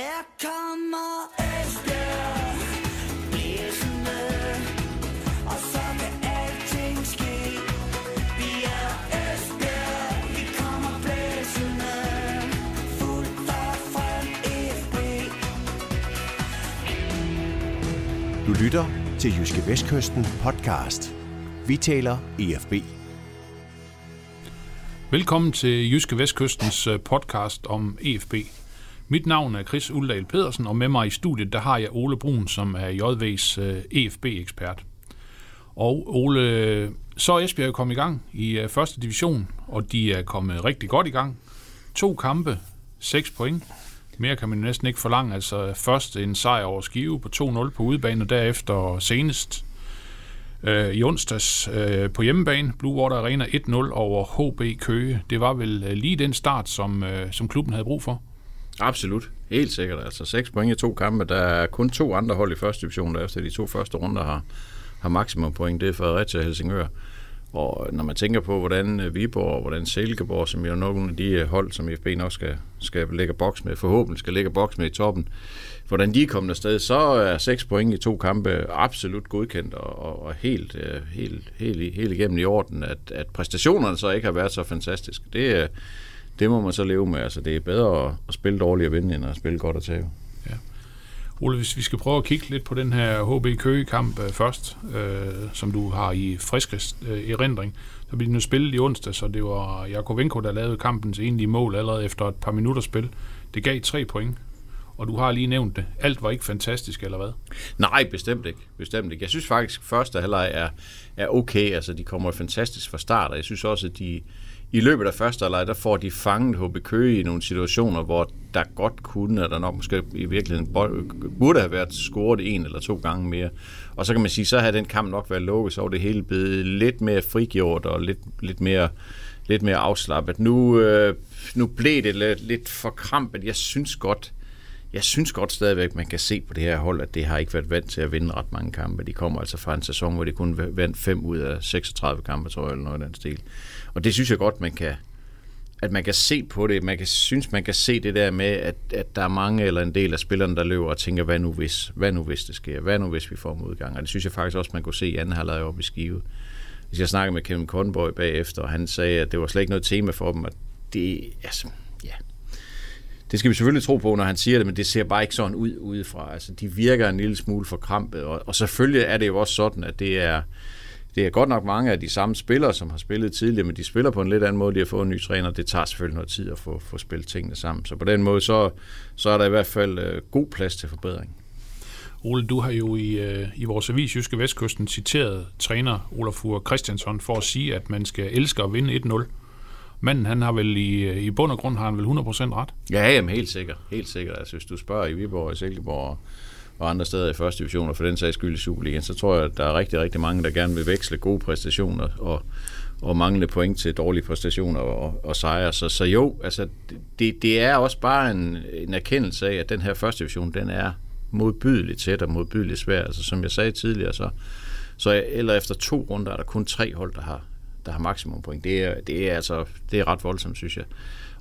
Her kommer Esbjerg blæsende, og så kan alting ske. Vi er Esbjerg, vi kommer blæsende, fuldt og frem FB. Du lytter til Jyske Vestkysten podcast. Vi taler EFB. Velkommen til Jyske Vestkystens øh, podcast om EFB. Mit navn er Chris Uldal Pedersen, og med mig i studiet der har jeg Ole Brun, som er JV's øh, EFB-ekspert. Og Ole, så er Esbjerg kommet i gang i øh, første division, og de er kommet rigtig godt i gang. To kampe, seks point. Mere kan man næsten ikke forlange. Altså først en sejr over Skive på 2-0 på udebane, og derefter senest øh, i onsdags øh, på hjemmebane, Blue Water Arena 1-0 over HB Køge. Det var vel øh, lige den start, som, øh, som klubben havde brug for. Absolut. Helt sikkert. Altså 6 point i to kampe. Der er kun to andre hold i første division, der efter de to første runder har, har maksimum point. Det er Fredericia og Helsingør. Og når man tænker på, hvordan øh, Viborg og hvordan Silkeborg, som jo er nogle af de øh, hold, som FB nok skal, skal lægge boks med, forhåbentlig skal lægge boks med i toppen, hvordan de er kommet afsted, så er 6 point i to kampe absolut godkendt og, og, og helt, øh, helt, helt, helt igennem i orden, at, at præstationerne så ikke har været så fantastiske. Det, øh, det må man så leve med. Altså, det er bedre at, spille dårligt og vinde, end at spille godt og tabe. Ole, hvis vi skal prøve at kigge lidt på den her HB Køge-kamp øh, først, øh, som du har i friskest øh, erindring, så blev den jo spillet i onsdag, så det var Jakovenko, der lavede kampens egentlige mål allerede efter et par minutter spil. Det gav tre point, og du har lige nævnt det. Alt var ikke fantastisk, eller hvad? Nej, bestemt ikke. Bestemt ikke. Jeg synes faktisk, at første halvleg er, er okay. Altså, de kommer fantastisk fra start, og jeg synes også, at de i løbet af første halvleg, der får de fanget HB Køge i nogle situationer, hvor der godt kunne, og der nok måske i virkeligheden burde have været scoret en eller to gange mere. Og så kan man sige, så havde den kamp nok været lukket, så var det hele blevet lidt mere frigjort og lidt, lidt mere lidt mere afslappet. Nu, øh, nu blev det lidt, lidt for krampet. Jeg synes godt, jeg synes godt stadigvæk, man kan se på det her hold, at det har ikke været vant til at vinde ret mange kampe. De kommer altså fra en sæson, hvor de kun vandt 5 ud af 36 kampe, tror jeg, eller noget i den stil. Og det synes jeg godt, man kan, at man kan se på det. Man kan synes, man kan se det der med, at, at der er mange eller en del af spillerne, der løber og tænker, hvad nu hvis? Hvad nu hvis det sker? Hvad nu hvis vi får modgang? Og det synes jeg faktisk også, man kunne se i anden halvleg oppe i Skive. Hvis jeg snakkede med Kevin Kornborg bagefter, og han sagde, at det var slet ikke noget tema for dem, at det, altså, ja, det skal vi selvfølgelig tro på, når han siger det, men det ser bare ikke sådan ud udefra. Altså, de virker en lille smule for krampet, og, og selvfølgelig er det jo også sådan, at det er, det er godt nok mange af de samme spillere, som har spillet tidligere, men de spiller på en lidt anden måde. De har fået en ny træner. Det tager selvfølgelig noget tid at få, få spillet tingene sammen. Så på den måde, så, så er der i hvert fald øh, god plads til forbedring. Ole, du har jo i, øh, i vores avis Jyske Vestkysten citeret træner Olafur Christiansson for at sige, at man skal elske at vinde 1-0. Manden, han har vel i, øh, i bund og grund har han vel 100% ret? Ja, jamen, helt sikkert. Helt sikkert. Altså, hvis du spørger i Viborg, i Silkeborg og andre steder i første division, og for den sags skyld i Superligaen, så tror jeg, at der er rigtig, rigtig mange, der gerne vil veksle gode præstationer og, og manglende point til dårlige præstationer og, og sejre. Så, så jo, altså, det, det er også bare en, en erkendelse af, at den her første division, den er modbydeligt tæt og modbydeligt svær. Altså, som jeg sagde tidligere, så, så eller efter to runder er der kun tre hold, der har, der har maksimum point. Det er, det er altså det er ret voldsomt, synes jeg.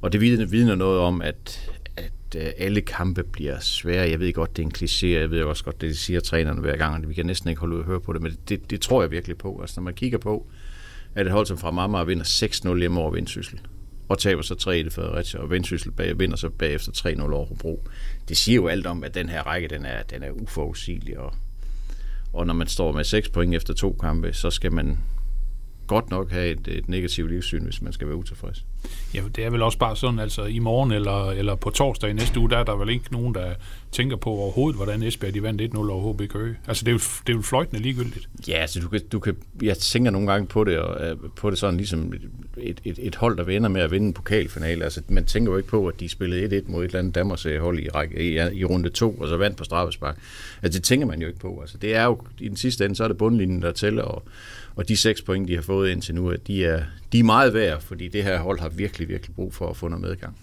Og det vidner, vidner noget om, at, at øh, alle kampe bliver svære. Jeg ved godt, det er en kliché, jeg ved også godt, det siger trænerne hver gang, og vi kan næsten ikke holde ud at høre på det, men det, det tror jeg virkelig på. Altså, når man kigger på, at et hold som fra Marmar vinder 6-0 hjemme over Vendsyssel, og taber så 3 i Fredericia, og Vendsyssel bag, vinder så bagefter 3-0 over Hobro. Det siger jo alt om, at den her række, den er, den er uforudsigelig, og, og når man står med 6 point efter to kampe, så skal man godt nok have et, et negativt livssyn, hvis man skal være utilfreds. Ja, det er vel også bare sådan, altså i morgen eller, eller på torsdag i næste uge, der er der vel ikke nogen, der tænker på overhovedet, hvordan Esbjerg de vandt 1-0 over HB Køge. Altså det er jo, det er jo fløjtende ligegyldigt. Ja, altså du kan, du kan, jeg tænker nogle gange på det, og, på det sådan ligesom et, et, et hold, der ender med at vinde en pokalfinale. Altså man tænker jo ikke på, at de spillede 1-1 mod et eller andet Danmarks hold i, i, i runde 2, og så vandt på straffespark. Altså det tænker man jo ikke på. Altså det er jo, i den sidste ende, så er det bundlinjen, der tæller, og, og de seks point, de har fået indtil nu, de er, de er meget værd, fordi det her hold har virkelig, virkelig brug for at få noget medgang.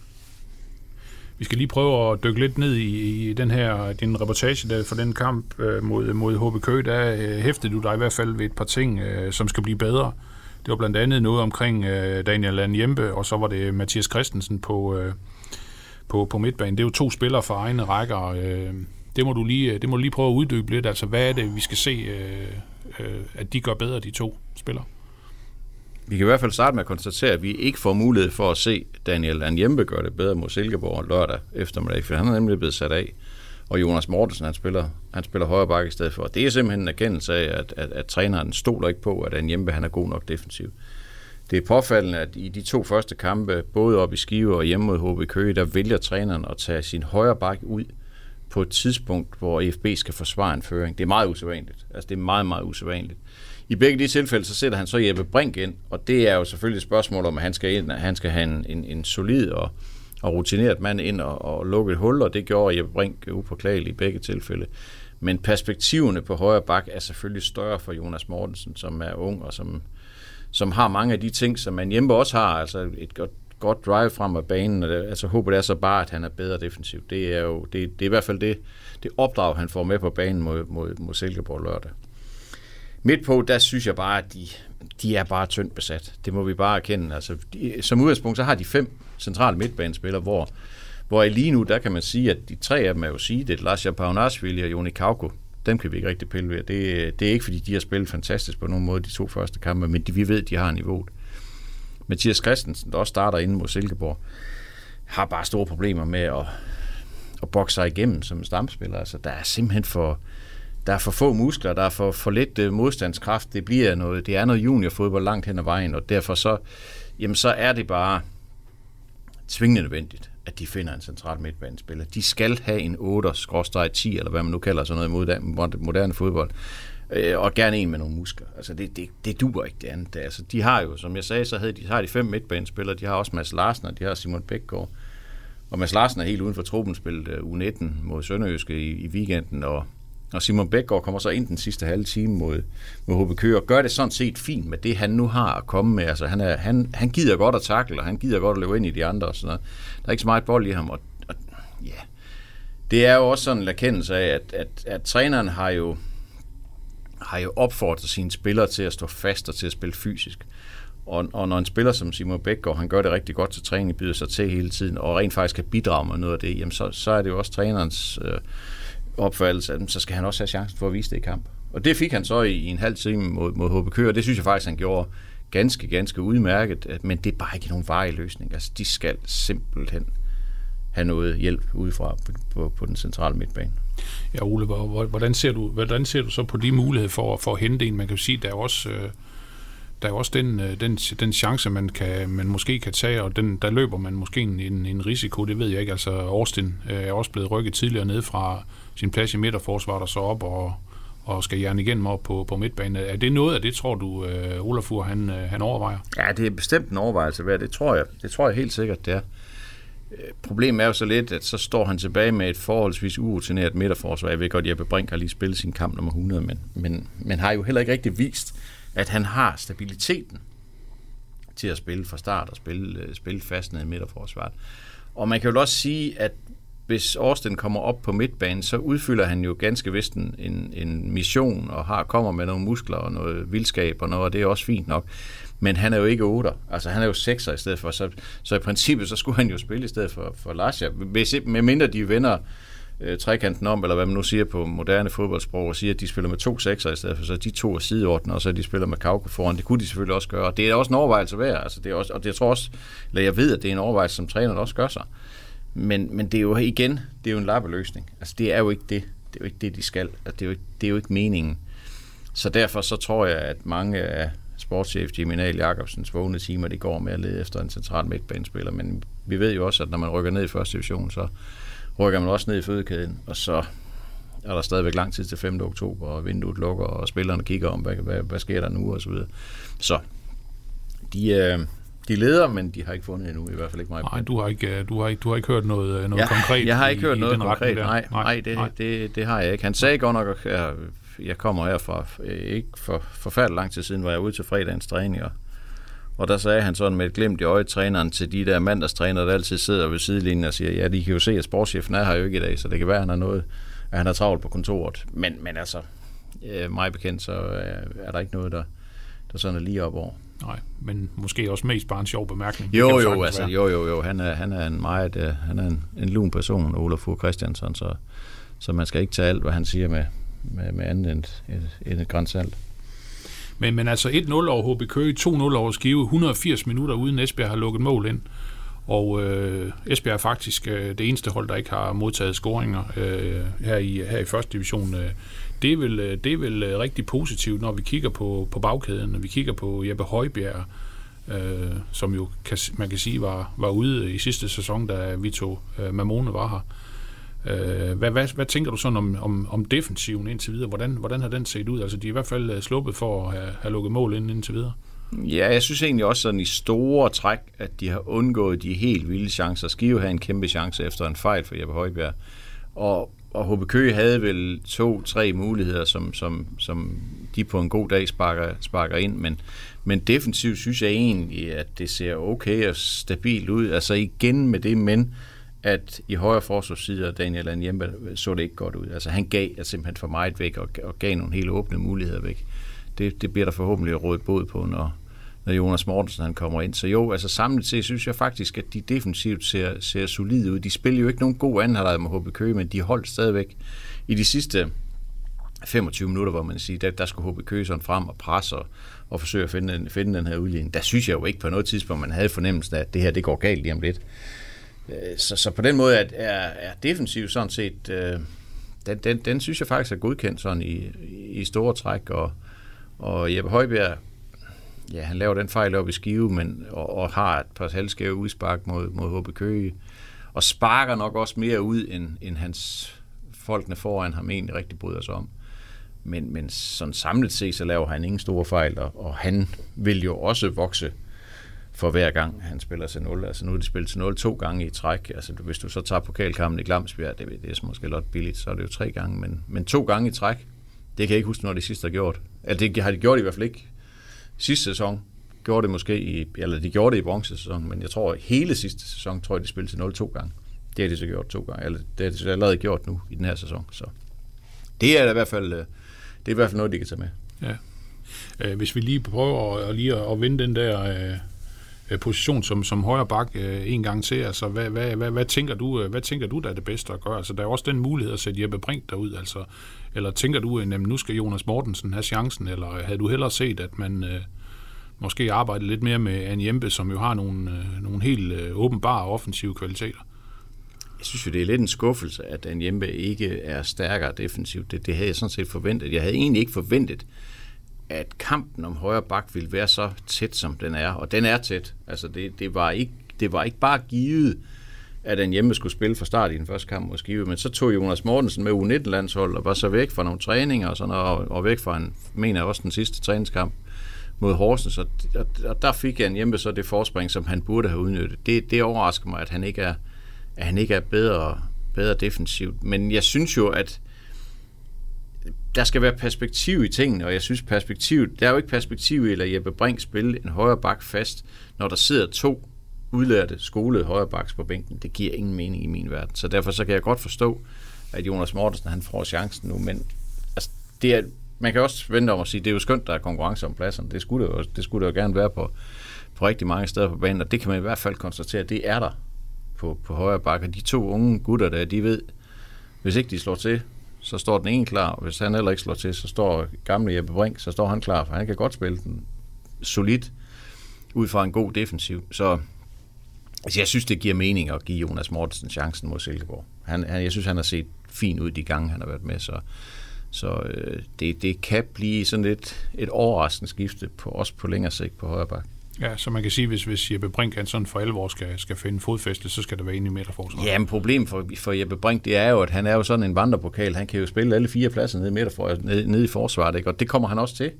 Vi skal lige prøve at dykke lidt ned i, i den her, din reportage der, for den kamp øh, mod, mod HB Køge. Der øh, hæftede du dig i hvert fald ved et par ting, øh, som skal blive bedre. Det var blandt andet noget omkring øh, Daniel Landjempe, og så var det Mathias Christensen på, øh, på, på midtbanen. Det er jo to spillere fra egne rækker. Øh, det, må du lige, øh, det må du lige prøve at uddybe lidt. Altså, hvad er det, vi skal se, øh, øh, at de gør bedre, de to spillere? Vi kan i hvert fald starte med at konstatere, at vi ikke får mulighed for at se Daniel Anjembe gøre det bedre mod Silkeborg lørdag eftermiddag, for han er nemlig blevet sat af. Og Jonas Mortensen, han spiller, han spiller højre bakke i stedet for. Det er simpelthen en erkendelse af, at, at, at træneren stoler ikke på, at Anjembe han er god nok defensiv. Det er påfaldende, at i de to første kampe, både op i Skive og hjemme mod HB Køge, der vælger træneren at tage sin højre bakke ud på et tidspunkt, hvor EFB skal forsvare en føring. Det er meget usædvanligt. Altså, det er meget, meget usædvanligt. I begge de tilfælde, så sætter han så Jeppe Brink ind, og det er jo selvfølgelig et spørgsmål om, at han skal, ind, at han skal have en, en, en solid og, og rutineret mand ind og, og lukke et hul, og det gjorde Jeppe Brink upåklageligt i begge tilfælde. Men perspektiverne på højre bak er selvfølgelig større for Jonas Mortensen, som er ung og som, som har mange af de ting, som man hjemme også har, altså et godt, godt drive frem af banen. Altså håber det er så bare, at han er bedre defensivt. Det er jo det, det er i hvert fald det, det opdrag, han får med på banen mod, mod, mod Silkeborg lørdag. Midt på, der synes jeg bare, at de, de er bare tyndt besat. Det må vi bare erkende. Altså, de, som udgangspunkt, så har de fem centrale midtbanespillere, hvor, hvor lige nu, der kan man sige, at de tre af dem er jo sige, det er Lasja Paunasvili og Joni Kauko. Dem kan vi ikke rigtig pille ved. Det, det er ikke, fordi de har spillet fantastisk på nogen måde de to første kampe, men de, vi ved, at de har niveauet. Mathias Christensen, der også starter inde mod Silkeborg, har bare store problemer med at, at bokse sig igennem som stamspiller. Altså, der er simpelthen for, der er for få muskler, der er for, for lidt øh, modstandskraft. Det bliver noget, det er noget juniorfodbold langt hen ad vejen, og derfor så, jamen, så er det bare tvingende nødvendigt, at de finder en central midtbanespiller. De skal have en 8-10, eller hvad man nu kalder sådan noget i moderne fodbold. Øh, og gerne en med nogle muskler. Altså det, det, det duer ikke det andet. Altså, de har jo, som jeg sagde, så havde de, har de fem midtbanespillere. De har også Mads Larsen, og de har Simon Bækgaard. Og Mads Larsen er helt uden for truppen, spillet øh, U19 mod Sønderjyske i, i weekenden, og, og Simon Bækgaard kommer så ind den sidste halve time mod, mod HB Køge, og gør det sådan set fint med det, han nu har at komme med. Altså, han, er, han, han gider godt at takle, og han gider godt at løbe ind i de andre. Og sådan noget. Der er ikke så meget bold i ham, og, og ja, det er jo også sådan en erkendelse af, at, at, at træneren har jo, har jo opfordret sine spillere til at stå fast og til at spille fysisk. Og, og når en spiller som Simon Bækgaard, han gør det rigtig godt til træning, byder sig til hele tiden, og rent faktisk kan bidrage med noget af det, jamen så, så er det jo også trænerens øh, opfattelse, at så skal han også have chancen for at vise det i kamp. Og det fik han så i, i en halv time mod, mod HB Køge, det synes jeg faktisk, han gjorde ganske, ganske udmærket, men det er bare ikke nogen varig løsning. Altså, de skal simpelthen have noget hjælp udefra på, på, på den centrale midtbane. Ja, Ole, hvordan ser du, hvordan ser du så på de muligheder for, for at hente en? Man kan jo sige, der er også... Øh der er også den, øh, den, den chance, man, kan, man måske kan tage, og den, der løber man måske en, en, en risiko, det ved jeg ikke. Altså, Austin øh, er også blevet rykket tidligere ned fra sin plads i midterforsvaret og så op og, og skal jern igennem op på, på midtbanen. Er det noget af det, tror du, øh, Olafur han, øh, han overvejer? Ja, det er bestemt en overvejelse værd. Det tror jeg. Det tror jeg helt sikkert, det er. Øh, problemet er jo så lidt, at så står han tilbage med et forholdsvis urutineret midterforsvar. Jeg ved godt, at Jeppe Brink har lige spillet sin kamp nummer 100, men, men, men har jo heller ikke rigtig vist, at han har stabiliteten til at spille fra start og spille, øh, spille fast ned i midterforsvaret. Og man kan jo også sige, at hvis Austin kommer op på midtbanen, så udfylder han jo ganske vist en, en mission og har kommer med nogle muskler og noget vildskab og noget, og det er også fint nok. Men han er jo ikke 8. Altså han er jo 6'er i stedet for, så, så i princippet så skulle han jo spille i stedet for, for Lasja. Hvis, med mindre de vender øh, trekanten om, eller hvad man nu siger på moderne fodboldsprog, og siger, at de spiller med to sekser i stedet for, så de to er sideordner, og så de spiller med Kauko foran. Det kunne de selvfølgelig også gøre, og det er også en overvejelse værd. Altså, det er også, og det jeg tror også, eller jeg ved, at det er en overvejelse, som træneren også gør sig. Men, men det er jo igen, det er jo en lappeløsning. Altså, det er jo ikke det. Det er jo ikke det, de skal. Altså, det, er jo ikke, det er jo ikke meningen. Så derfor så tror jeg, at mange af sportschef Jimmy Nahl Jacobsens vågne timer, de går med at lede efter en central midtbanespiller. Men vi ved jo også, at når man rykker ned i første division, så rykker man også ned i fødekæden, og så er der stadigvæk lang tid til 5. oktober, og vinduet lukker, og spillerne kigger om, hvad, hvad, hvad sker der nu, og så videre. Så de, øh, de leder, men de har ikke fundet endnu, i hvert fald ikke mig. Nej, du har ikke, øh, du har ikke, du har ikke hørt noget, øh, noget ja, konkret Jeg har ikke i, hørt noget konkret, nej, nej, nej, det, nej. Det, det har jeg ikke. Han sagde godt nok, at jeg, kommer her fra, ikke for forfærdelig lang tid siden, var jeg ude til fredagens træning, og og der sagde han sådan med et glimt i øjet træneren til de der mandagstrænere, der altid sidder ved sidelinjen og siger, ja, de kan jo se, at sportschefen er her jo ikke i dag, så det kan være, at han har noget, at han har travlt på kontoret. Men, men altså, øh, mig bekendt, så er, er der ikke noget, der, der sådan er lige op over. Nej, men måske også mest bare en sjov bemærkning. Jo, jo, altså, være. jo, jo, jo. Han er, han er en meget, uh, han er en, en lun person, Olaf Fogh Christiansen, så, så man skal ikke tage alt, hvad han siger med, med, med andet end et, end et græns salt. Men, men altså 1-0 over HB Køge, 2-0 over Skive, 180 minutter uden Esbjerg har lukket mål ind. Og øh, Esbjerg er faktisk øh, det eneste hold, der ikke har modtaget scoringer øh, her, i, her i første division. Øh, det er vel, øh, det er vel øh, rigtig positivt, når vi kigger på, på bagkæden, når vi kigger på Jeppe Højbjerg, øh, som jo kan, man kan sige var, var ude i sidste sæson, da Vito øh, Mamone var her. Øh, Øh, hvad, hvad, hvad tænker du sådan om, om, om defensiven indtil videre? Hvordan, hvordan har den set ud? Altså, de er i hvert fald øh, sluppet for at have, have lukket mål ind indtil videre. Ja, jeg synes egentlig også sådan i store træk, at de har undgået de helt vilde chancer. Skive havde en kæmpe chance efter en fejl for Jeppe Højbjerg. Og, og HB Køge havde vel to-tre muligheder, som, som, som de på en god dag sparker, sparker ind. Men, men defensivt synes jeg egentlig, at det ser okay og stabilt ud. Altså igen med det, men at i højre forsvarsside, Daniel Anjemba, så det ikke godt ud. Altså han gav altså, simpelthen for meget væk og, og gav nogle helt åbne muligheder væk. Det, det bliver der forhåbentlig rådet båd på, når, når Jonas Mortensen han kommer ind. Så jo, altså samlet set synes jeg faktisk, at de defensivt ser, ser solide ud. De spiller jo ikke nogen god anden halvleg med HB Køge, men de holdt stadigvæk i de sidste 25 minutter, hvor man siger, der, der skulle HB Køge sådan frem og presse og, og forsøge at finde, den- finde den her udligning. Der synes jeg jo ikke på noget tidspunkt, man havde fornemmelsen af, at det her det går galt lige om lidt. Øh, så, så på den måde er, er, er defensiv sådan set, øh, den, den, den synes jeg faktisk er godkendt sådan i, i store træk, og, og Jeppe Højbjerg, ja, han laver den fejl op i skive, men, og, og har et par halvskæve udspark mod, mod HB Køge, og sparker nok også mere ud, end, end hans folkene foran ham egentlig rigtig bryder sig om. Men, men sådan samlet set, så laver han ingen store fejl, og, og han vil jo også vokse for hver gang, han spiller til 0. Altså nu er de spillet til 0 to gange i træk. Altså du- hvis du så tager pokalkampen i Glamsbjerg, det, det er måske lidt billigt, så er det jo tre gange. Men, men to gange i træk, det kan jeg ikke huske, når de sidste har gjort. Altså det har de gjort i hvert fald ikke sidste sæson. Gjorde det måske i, eller de gjorde det i bronzesæsonen, men jeg tror, at hele sidste sæson, tror jeg, de spillede til 0 to gange. Det har de så gjort to gange, eller det har de så allerede gjort nu i den her sæson. Så det er i hvert fald, øh, det er i hvert fald noget, de kan tage med. Ja. Øh, hvis vi lige prøver at, lige at, vinde den der øh, Øh, position som, som højre bak øh, en gang til, altså hvad, hvad, hvad, hvad, tænker du, øh, hvad tænker du, der er det bedste at gøre? Altså der er også den mulighed at sætte Jeppe Brink derud, altså, eller tænker du, øh, at nu skal Jonas Mortensen have chancen, eller øh, havde du hellere set, at man øh, måske arbejdede lidt mere med Anne Jempe, som jo har nogle, øh, nogle helt øh, åbenbare offensive kvaliteter? Jeg synes jo, det er lidt en skuffelse, at Dan Jempe ikke er stærkere defensivt. Det, det havde jeg sådan set forventet. Jeg havde egentlig ikke forventet, at kampen om højre bak ville være så tæt, som den er. Og den er tæt. Altså, det, det, var, ikke, det var ikke bare givet, at en hjemme skulle spille fra start i den første kamp mod Skive, men så tog Jonas Mortensen med U19-landshold og var så væk fra nogle træninger og, sådan, og, og væk fra en, mener jeg også den sidste træningskamp mod Horsens, og, og, og der fik han hjemme så det forspring, som han burde have udnyttet. Det, det overrasker mig, at han ikke er, at han ikke er bedre, bedre defensivt. Men jeg synes jo, at der skal være perspektiv i tingene, og jeg synes perspektivet, der er jo ikke perspektiv i at Jeppe Brink spille en højre bak fast, når der sidder to udlærte skolede højre baks på bænken. Det giver ingen mening i min verden. Så derfor så kan jeg godt forstå, at Jonas Mortensen han får chancen nu, men altså, det er, man kan også vente om at sige, det er jo skønt, der er konkurrence om pladserne. Det skulle det jo, det skulle det jo gerne være på, på rigtig mange steder på banen, og det kan man i hvert fald konstatere, det er der på, på højre bakke. De to unge gutter der, de ved, hvis ikke de slår til, så står den ene klar, og hvis han heller ikke slår til, så står gamle Jeppe Brink, så står han klar, for han kan godt spille den solidt ud fra en god defensiv. Så altså, jeg synes, det giver mening at give Jonas Mortensen chancen mod Silkeborg. Han, han, jeg synes, han har set fin ud de gange, han har været med, så, så øh, det, det kan blive sådan lidt et overraskende skifte på os på længere sigt på højre bakke. Ja, så man kan sige, hvis, hvis Jeppe Brink han sådan for alvor skal, skal finde fodfæste, så skal det være inde i midterforsvaret. Ja, men problemet for, for Jeppe Brink, det er jo, at han er jo sådan en vandrepokal. Han kan jo spille alle fire pladser nede i, midterfor, nede, nede i forsvaret, ikke? og det kommer han også til.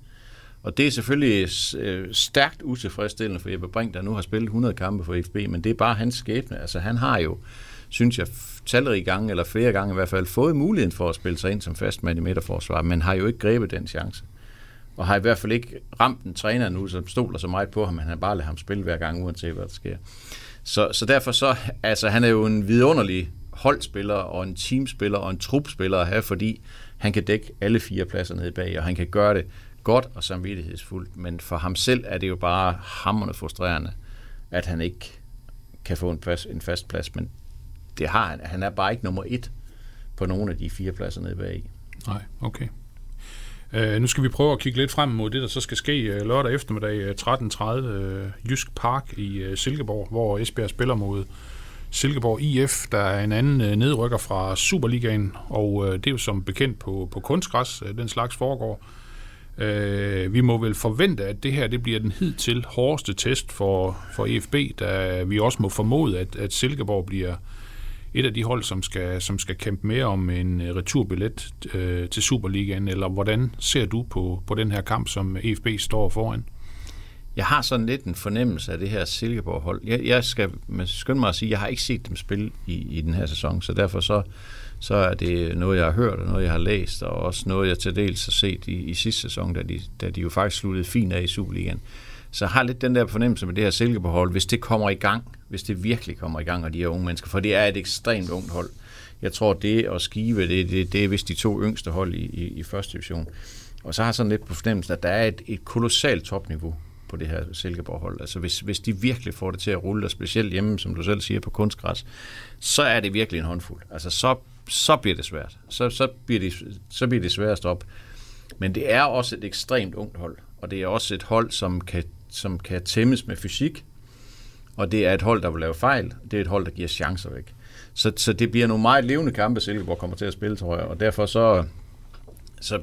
Og det er selvfølgelig øh, stærkt utilfredsstillende for Jeppe Brink, der nu har spillet 100 kampe for FB, men det er bare hans skæbne. Altså han har jo, synes jeg, talrige gange, eller flere gange i hvert fald, fået muligheden for at spille sig ind som fastmand i midterforsvaret, men har jo ikke grebet den chance. Og har i hvert fald ikke ramt en træner nu, som stoler så meget på ham, han har bare lader ham spille hver gang, uanset hvad der sker. Så, så derfor så, altså han er jo en vidunderlig holdspiller og en teamspiller og en trupspiller at have, fordi han kan dække alle fire pladser nede bag, og han kan gøre det godt og samvittighedsfuldt, men for ham selv er det jo bare hammerne frustrerende, at han ikke kan få en, plads, en fast plads, men det har han. Han er bare ikke nummer et på nogle af de fire pladser nede bag. Nej, okay. Uh, nu skal vi prøve at kigge lidt frem mod det, der så skal ske uh, lørdag eftermiddag øh, 13.30 uh, Jysk Park i uh, Silkeborg, hvor Esbjerg spiller mod Silkeborg IF, der er en anden uh, nedrykker fra Superligaen, og uh, det er jo som bekendt på, på kunstgræs, uh, den slags foregår. Uh, vi må vel forvente, at det her det bliver den hidtil hårdeste test for, for EFB, da vi også må formode, at, at Silkeborg bliver et af de hold, som skal, som skal kæmpe mere om en øh, returbillet øh, til Superligaen, eller hvordan ser du på, på den her kamp, som EFB står foran? Jeg har sådan lidt en fornemmelse af det her Silkeborg-hold. Jeg, jeg skal skynde mig at sige, at jeg har ikke set dem spille i, i den her sæson, så derfor så, så er det noget, jeg har hørt, og noget, jeg har læst, og også noget, jeg til dels har set i, i sidste sæson, da de, da de jo faktisk sluttede fint af i Superligaen. Så jeg har lidt den der fornemmelse med det her Silkeborg-hold, hvis det kommer i gang, hvis det virkelig kommer i gang, og de her unge mennesker, for det er et ekstremt ungt hold. Jeg tror, det at skive, det, det, det er vist de to yngste hold i, i, i første division. Og så har jeg sådan lidt på fornemmelsen, at der er et, et kolossalt topniveau på det her Silkeborg-hold. Altså hvis, hvis de virkelig får det til at rulle, og specielt hjemme, som du selv siger, på kunstgræs, så er det virkelig en håndfuld. Altså så, så bliver det svært. Så, så, bliver det, så bliver det svært at stoppe. Men det er også et ekstremt ungt hold, og det er også et hold, som kan, som kan tæmmes med fysik, og det er et hold, der vil lave fejl. Det er et hold, der giver chancer væk. Så, så det bliver nogle meget levende kampe, Silkeborg kommer til at spille, tror jeg. Og derfor så, så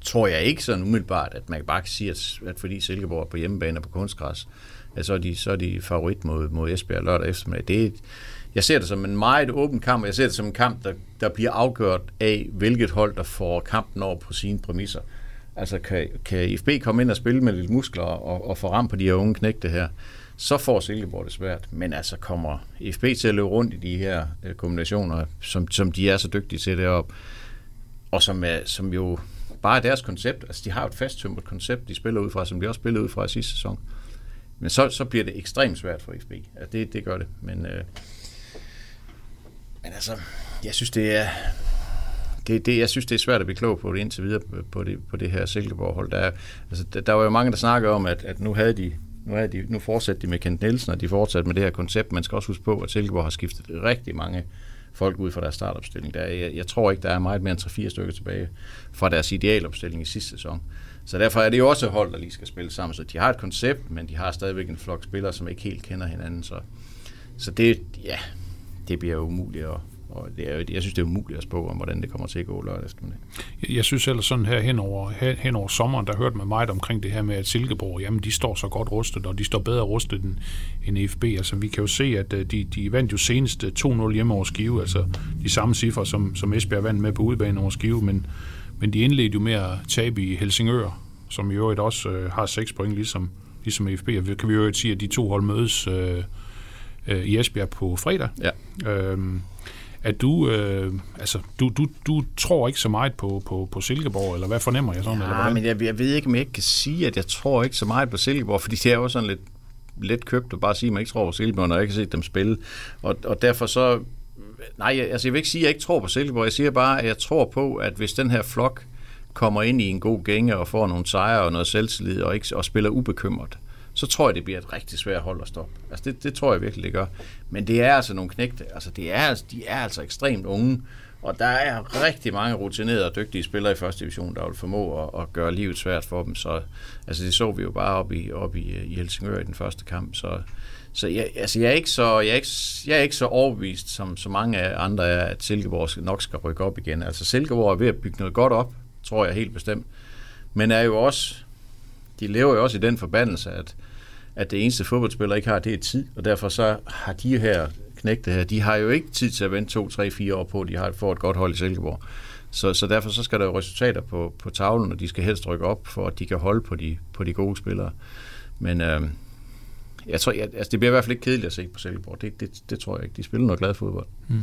tror jeg ikke sådan umiddelbart, at man bare kan sige, at, at fordi Silkeborg er på hjemmebane og på kunstgræs, at så er de, så er de favorit mod, mod Esbjerg lørdag eftermiddag. Det er, jeg ser det som en meget åben kamp, og jeg ser det som en kamp, der, der bliver afgjort af, hvilket hold, der får kampen over på sine præmisser. Altså, kan, kan IFB komme ind og spille med lidt muskler og, og få ram på de her unge knægte her, så får Silkeborg det svært. Men altså kommer FB til at løbe rundt i de her øh, kombinationer, som, som de er så dygtige til deroppe, og som, er, som jo bare er deres koncept. Altså de har jo et fasttømret koncept, de spiller ud fra, som de også spillede ud fra i sidste sæson. Men så, så bliver det ekstremt svært for FB. Altså det, det gør det. Men, øh, men altså, jeg synes, det er, det, det, jeg synes, det er svært at blive klog på det indtil videre på det, på det her Silkeborg-hold. Der, altså, der, der var jo mange, der snakkede om, at, at nu havde de nu, er de, nu fortsætter de med Kent Nielsen, og de fortsætter med det her koncept. Man skal også huske på, at Silkeborg har skiftet rigtig mange folk ud fra deres startopstilling. Der er, jeg, jeg tror ikke, der er meget mere end 3-4 stykker tilbage fra deres idealopstilling i sidste sæson. Så derfor er det jo også hold, der lige skal spille sammen. Så de har et koncept, men de har stadigvæk en flok spillere, som ikke helt kender hinanden. Så, så det, ja, det bliver umuligt at, og det er, jeg synes, det er umuligt at spå om, hvordan det kommer til at gå lørdag eftermiddag. Jeg, jeg synes ellers sådan her hen over, hen over sommeren, der hørte man meget omkring det her med, at Silkeborg, jamen de står så godt rustet, og de står bedre rustet end, end FB. Altså vi kan jo se, at øh, de, de vandt jo senest 2-0 hjemme over Skive, altså de samme cifre, som, som Esbjerg vandt med på udebane over Skive, men, men de indledte jo med at tabe i Helsingør, som i øvrigt også øh, har 6 point, ligesom, ligesom FB. Og kan vi jo sige, at de to hold mødes øh, øh, i Esbjerg på fredag. Ja. Øhm, at du, øh, altså, du, du, du tror ikke så meget på, på, på Silkeborg, eller hvad fornemmer jeg sådan? Ja, eller men jeg, jeg ved ikke, om jeg ikke kan sige, at jeg tror ikke så meget på Silkeborg, fordi det er jo sådan lidt let købt at bare sige, at man ikke tror på Silkeborg, når jeg ikke har set dem spille. Og, og derfor så... Nej, altså jeg vil ikke sige, at jeg ikke tror på Silkeborg. Jeg siger bare, at jeg tror på, at hvis den her flok kommer ind i en god gænge og får nogle sejre og noget selvtillid og, ikke, og spiller ubekymret, så tror jeg, det bliver et rigtig svært hold at stoppe. Altså det, det tror jeg virkelig, det gør. Men det er altså nogle knægte. Altså det er, altså, de er altså ekstremt unge, og der er rigtig mange rutinerede og dygtige spillere i første division, der vil formå at, at gøre livet svært for dem. Så altså det så vi jo bare op i, op i, øh, i Helsingør i den første kamp. Så, så jeg, altså jeg, er ikke så, jeg, er ikke, jeg er ikke så overbevist, som så mange andre er, at Silkeborg nok skal rykke op igen. Altså Silkeborg er ved at bygge noget godt op, tror jeg helt bestemt. Men er jo også, de lever jo også i den forbandelse, at at det eneste fodboldspiller ikke har, det er tid, og derfor så har de her knægte her, de har jo ikke tid til at vente to, tre, fire år på, at de har får et godt hold i Silkeborg. Så, så derfor så skal der jo resultater på, på tavlen, og de skal helst rykke op, for at de kan holde på de, på de gode spillere. Men øh, jeg tror, jeg, altså det bliver i hvert fald ikke kedeligt at se på Silkeborg. Det, det, det tror jeg ikke. De spiller noget glad fodbold. Mm.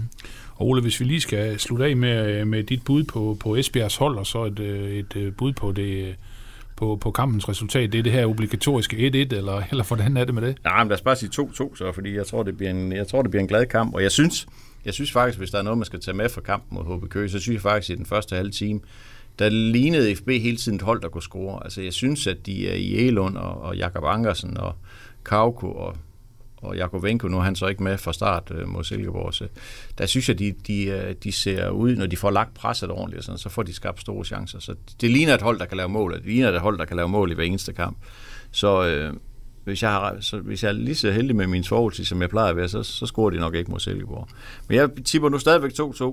Og Ole, hvis vi lige skal slutte af med, øh, med dit bud på, på Esbjergs hold, og så et, øh, et, et bud på det på, på kampens resultat? Det er det her obligatoriske 1-1, eller, eller hvordan er det med det? Nej, men lad os bare sige 2-2 så, fordi jeg tror, det bliver en, jeg tror, det bliver en glad kamp. Og jeg synes, jeg synes faktisk, hvis der er noget, man skal tage med fra kampen mod HB Køge, så synes jeg faktisk, at i den første halve time, der lignede FB hele tiden et hold, der kunne score. Altså, jeg synes, at de er i Elund og, og Jakob Ankersen og Kauko og, og Jakob Venko, nu er han så ikke med fra start øh, mod Silkeborg, så der synes jeg, de, de, øh, de ser ud, når de får lagt presset ordentligt, og sådan, så får de skabt store chancer. Så det ligner et hold, der kan lave mål, og det ligner et hold, der kan lave mål i hver eneste kamp. Så, øh, hvis jeg, har, så hvis jeg er lige så heldig med min forudsigelse, som jeg plejer at være, så, så scorer de nok ikke mod Silkeborg. Men jeg tipper nu stadigvæk 2-2.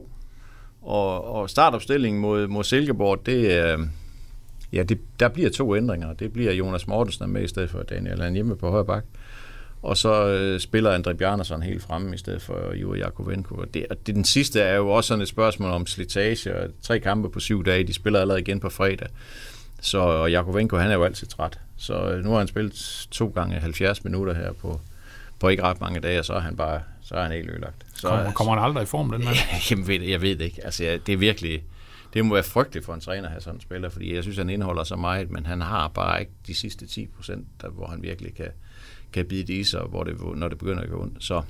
Og, og startopstillingen mod, mod Silkeborg, det. Øh, ja, det, der bliver to ændringer. Det bliver Jonas Mortensen med i stedet for Daniel Han hjemme på højre bak. Og så øh, spiller André Bjarnason helt fremme i stedet for Jure Jakovenko. Og det, og det, den sidste er jo også sådan et spørgsmål om slitage. Og tre kampe på syv dage, de spiller allerede igen på fredag. Så og Jakovenko, han er jo altid træt. Så øh, nu har han spillet to gange 70 minutter her på, på ikke ret mange dage, og så er han bare så er han helt ødelagt. Så, Kommer, kommer han aldrig i form, den mand? Jamen, ved, jeg ved det ikke. Altså, jeg, det er virkelig... Det må være frygteligt for en træner at have sådan en spiller, fordi jeg synes, han indeholder så meget, men han har bare ikke de sidste 10 procent, hvor han virkelig kan, kan bide det i sig, hvor det, når det begynder at gå ondt. Så,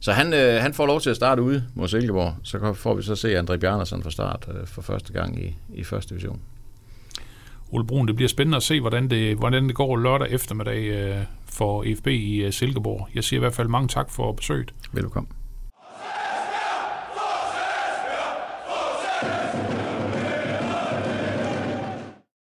så han, øh, han får lov til at starte ude mod Silkeborg. Så får vi så se André Bjarnason fra start øh, for første gang i, i første division. Ole Brun, det bliver spændende at se, hvordan det, hvordan det går lørdag eftermiddag øh, for FB i øh, Silkeborg. Jeg siger i hvert fald mange tak for besøget. Velkommen.